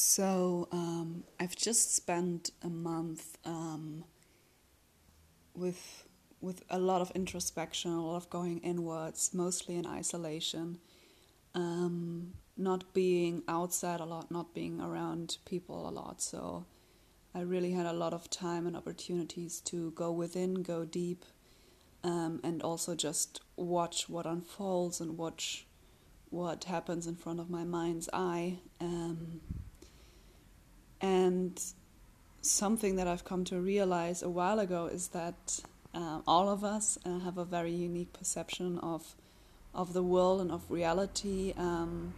So um, I've just spent a month um, with with a lot of introspection, a lot of going inwards, mostly in isolation, um, not being outside a lot, not being around people a lot. So I really had a lot of time and opportunities to go within, go deep, um, and also just watch what unfolds and watch what happens in front of my mind's eye. Um, and something that I've come to realize a while ago is that uh, all of us uh, have a very unique perception of of the world and of reality. Um,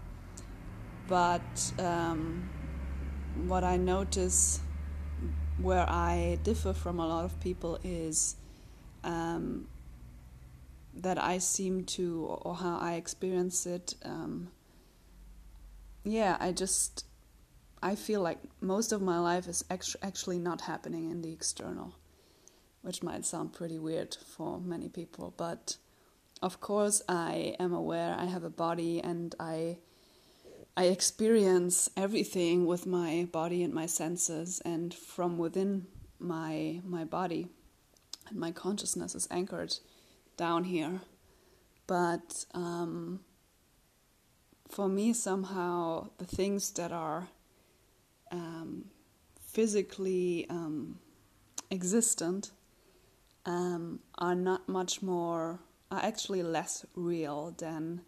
but um, what I notice where I differ from a lot of people is um, that I seem to, or how I experience it. Um, yeah, I just I feel like most of my life is actually not happening in the external, which might sound pretty weird for many people, but of course I am aware I have a body and I I experience everything with my body and my senses and from within my my body and my consciousness is anchored down here. But um, for me somehow the things that are um, physically um, existent um, are not much more are actually less real than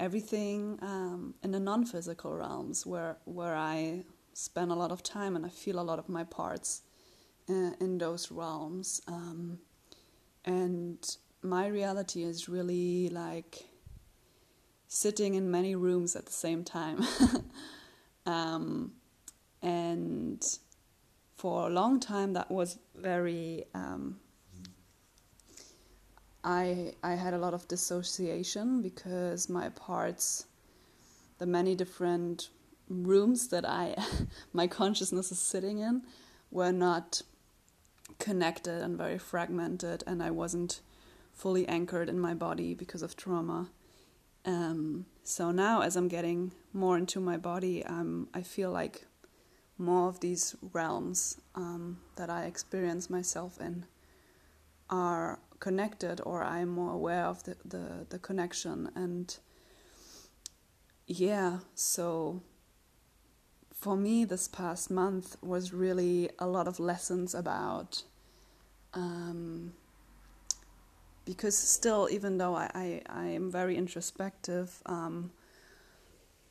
everything um, in the non-physical realms where where I spend a lot of time and I feel a lot of my parts uh, in those realms um, and my reality is really like sitting in many rooms at the same time. Um, and for a long time that was very um, I I had a lot of dissociation because my parts, the many different rooms that I my consciousness is sitting in, were not connected and very fragmented, and I wasn't fully anchored in my body because of trauma. Um, so now, as I'm getting more into my body, um, I feel like more of these realms um, that I experience myself in are connected or I'm more aware of the, the, the connection. And yeah so for me this past month was really a lot of lessons about um, because still even though I, I, I am very introspective um,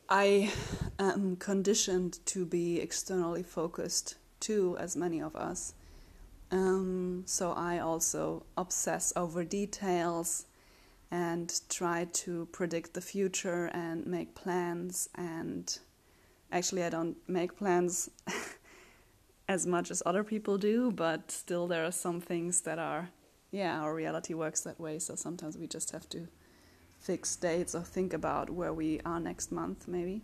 I am conditioned to be externally focused too as many of us um, so I also obsess over details and try to predict the future and make plans. And actually, I don't make plans as much as other people do, but still, there are some things that are, yeah, our reality works that way. So sometimes we just have to fix dates or think about where we are next month, maybe.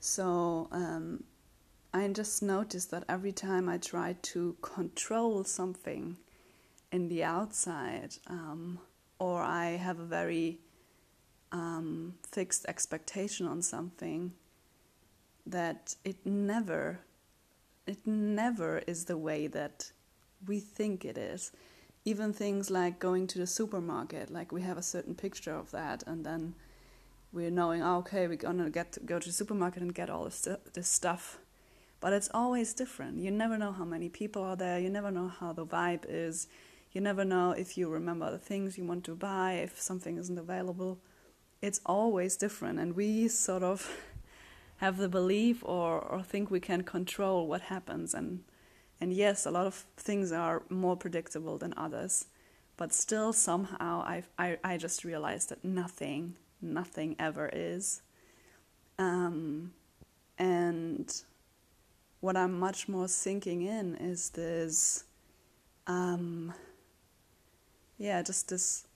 So, um, I just noticed that every time I try to control something in the outside, um, or I have a very um, fixed expectation on something, that it never, it never is the way that we think it is. Even things like going to the supermarket, like we have a certain picture of that, and then we're knowing, oh, okay, we're gonna get to go to the supermarket and get all this, this stuff but it's always different. You never know how many people are there, you never know how the vibe is, you never know if you remember the things you want to buy, if something isn't available. It's always different, and we sort of have the belief or, or think we can control what happens. And, and yes, a lot of things are more predictable than others, but still, somehow, I, I, I just realized that nothing, nothing ever is. Um, and what I'm much more sinking in is this, um, yeah, just this.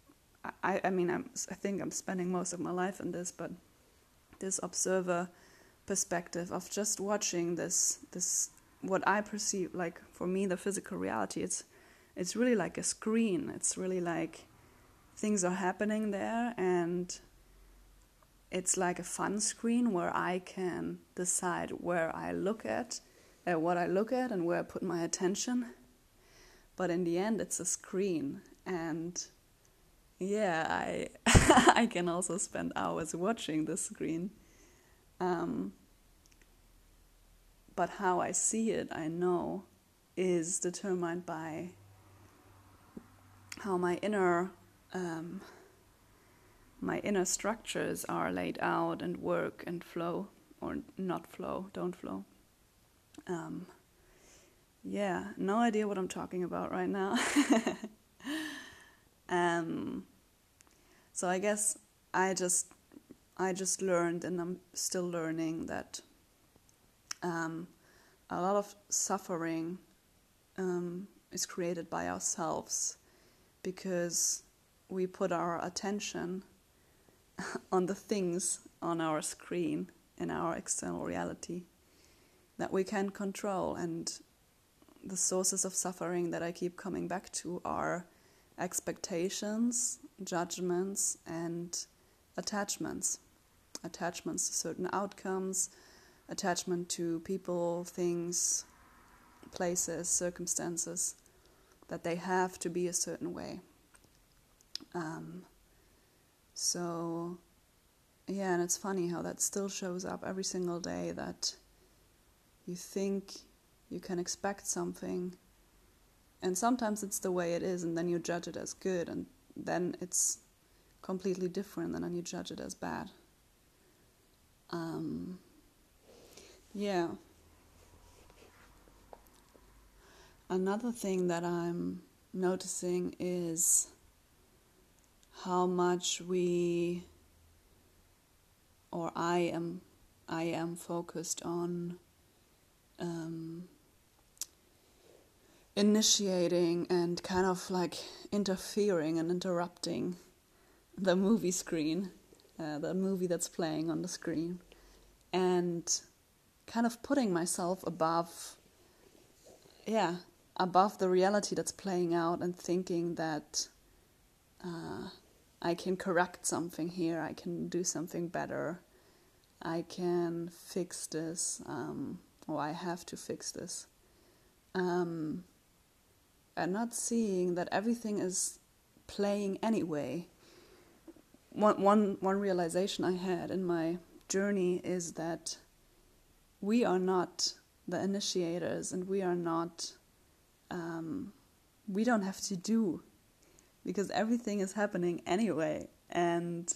I, I mean, I'm, I think I'm spending most of my life in this, but this observer perspective of just watching this, this what I perceive like for me the physical reality. It's, it's really like a screen. It's really like things are happening there, and it's like a fun screen where I can decide where I look at, uh, what I look at, and where I put my attention. But in the end, it's a screen, and yeah, I I can also spend hours watching the screen. Um, but how I see it, I know, is determined by how my inner um, my inner structures are laid out and work and flow or not flow, don't flow. Um, yeah, no idea what I'm talking about right now. um, so I guess I just I just learned and I'm still learning that um, a lot of suffering um, is created by ourselves because we put our attention on the things on our screen in our external reality that we can control and the sources of suffering that I keep coming back to are expectations, judgments, and attachments. Attachments to certain outcomes, attachment to people, things, places, circumstances, that they have to be a certain way. Um, so, yeah, and it's funny how that still shows up every single day that you think you can expect something, and sometimes it's the way it is, and then you judge it as good, and then it's completely different, and then you judge it as bad. Um, yeah. Another thing that I'm noticing is how much we or I am I am focused on um, initiating and kind of like interfering and interrupting the movie screen, uh, the movie that's playing on the screen, and kind of putting myself above, yeah, above the reality that's playing out and thinking that uh, I can correct something here, I can do something better, I can fix this, um, or I have to fix this. Um, and not seeing that everything is playing anyway. One, one, one realization I had in my journey is that we are not the initiators and we are not um, we don't have to do because everything is happening anyway and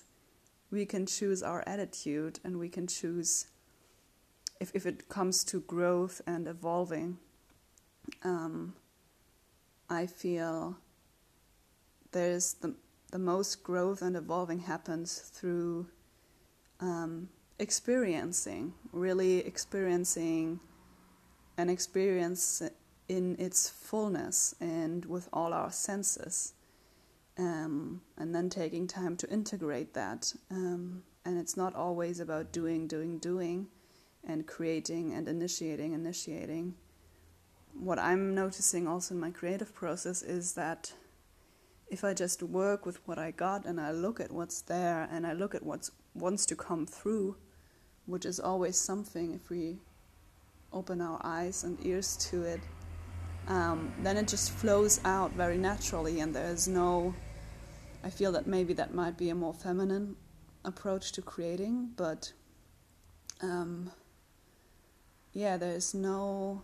we can choose our attitude and we can choose if, if it comes to growth and evolving um, i feel there's the, the most growth and evolving happens through um, experiencing really experiencing an experience in its fullness and with all our senses. Um, and then taking time to integrate that. Um, and it's not always about doing, doing, doing, and creating and initiating, initiating. What I'm noticing also in my creative process is that if I just work with what I got and I look at what's there and I look at what wants to come through, which is always something if we open our eyes and ears to it, um, then it just flows out very naturally, and there's no. I feel that maybe that might be a more feminine approach to creating, but um, yeah, there's no.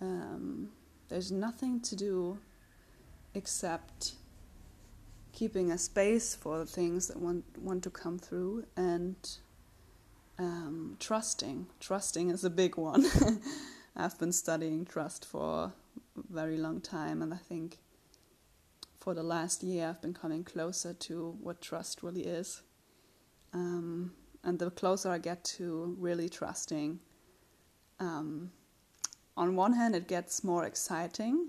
Um, there's nothing to do except keeping a space for the things that want want to come through and um, trusting. Trusting is a big one. I've been studying trust for a very long time, and I think for the last year I've been coming closer to what trust really is. Um, and the closer I get to really trusting, um, on one hand it gets more exciting,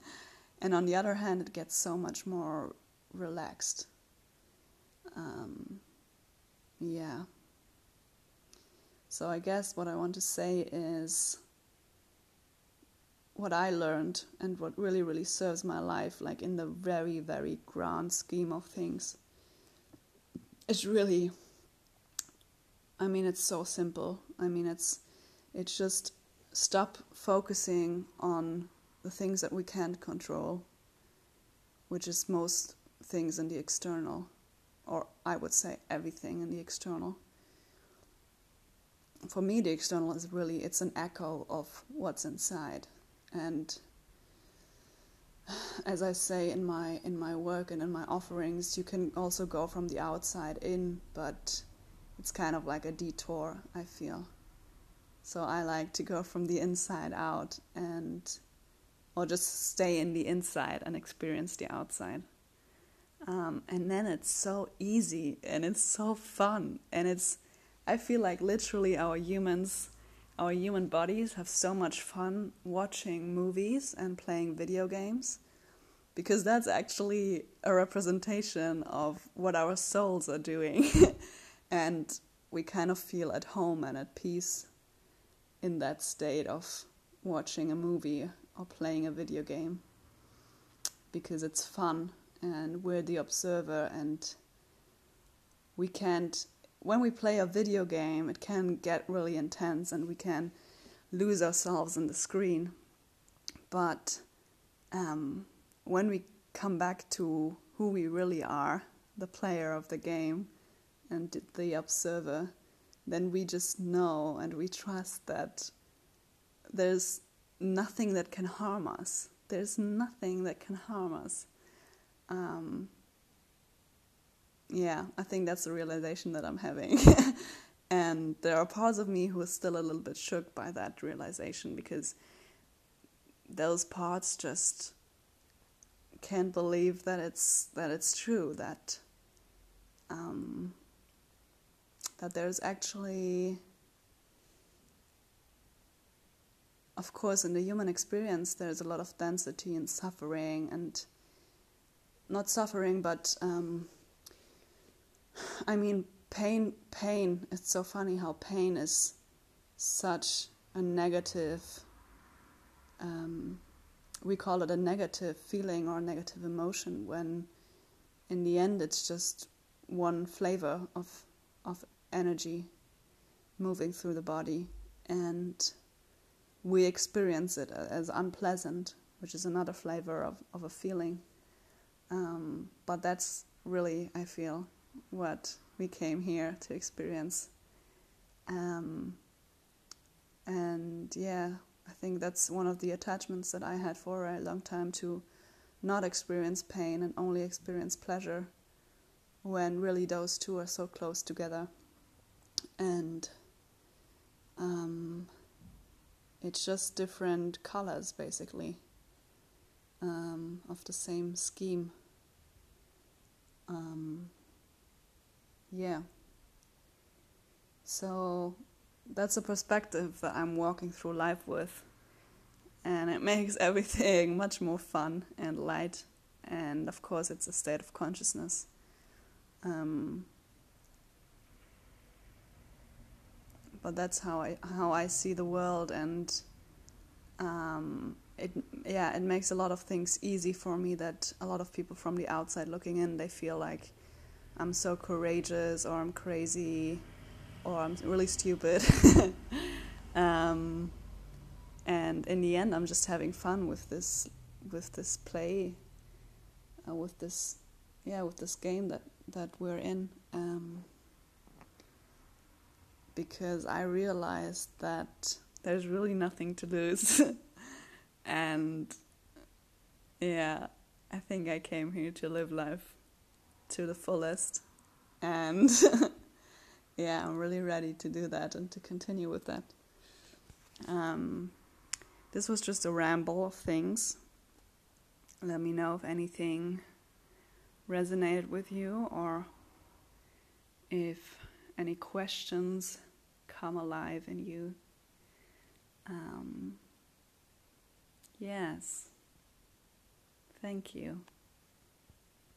and on the other hand it gets so much more relaxed. Um, yeah. So I guess what I want to say is what I learned and what really, really serves my life, like in the very, very grand scheme of things, is really I mean, it's so simple. I mean, it's it's just stop focusing on the things that we can't control, which is most things in the external, or I would say everything in the external. For me, the external is really it's an echo of what's inside, and as I say in my in my work and in my offerings, you can also go from the outside in, but it's kind of like a detour. I feel. So I like to go from the inside out and or just stay in the inside and experience the outside. Um, and then it's so easy and it's so fun and it's I feel like literally our humans our human bodies have so much fun watching movies and playing video games because that's actually a representation of what our souls are doing. And we kind of feel at home and at peace in that state of watching a movie or playing a video game because it's fun and we're the observer and we can't when we play a video game it can get really intense and we can lose ourselves in the screen but um, when we come back to who we really are the player of the game and the observer then we just know and we trust that there's nothing that can harm us. There's nothing that can harm us. Um, yeah, I think that's the realization that I'm having. and there are parts of me who are still a little bit shook by that realization because those parts just can't believe that it's that it's true that um, that there's actually of course in the human experience there's a lot of density and suffering and not suffering but um, i mean pain pain it's so funny how pain is such a negative um, we call it a negative feeling or a negative emotion when in the end it's just one flavor of of energy moving through the body and we experience it as unpleasant, which is another flavor of, of a feeling. Um, but that's really, I feel, what we came here to experience. Um, and yeah, I think that's one of the attachments that I had for a long time to not experience pain and only experience pleasure when really those two are so close together and um, it's just different colors basically um, of the same scheme. Um, yeah. So that's a perspective that I'm walking through life with, and it makes everything much more fun and light. And of course, it's a state of consciousness. Um, but that's how I how I see the world, and um, it yeah it makes a lot of things easy for me. That a lot of people from the outside looking in, they feel like I'm so courageous, or I'm crazy, or I'm really stupid. um, and in the end, I'm just having fun with this with this play, uh, with this yeah with this game that that we're in. Um, because I realized that there's really nothing to lose. and yeah, I think I came here to live life to the fullest. And yeah, I'm really ready to do that and to continue with that. Um, this was just a ramble of things. Let me know if anything resonated with you or if any questions come alive in you. Um, yes. Thank you.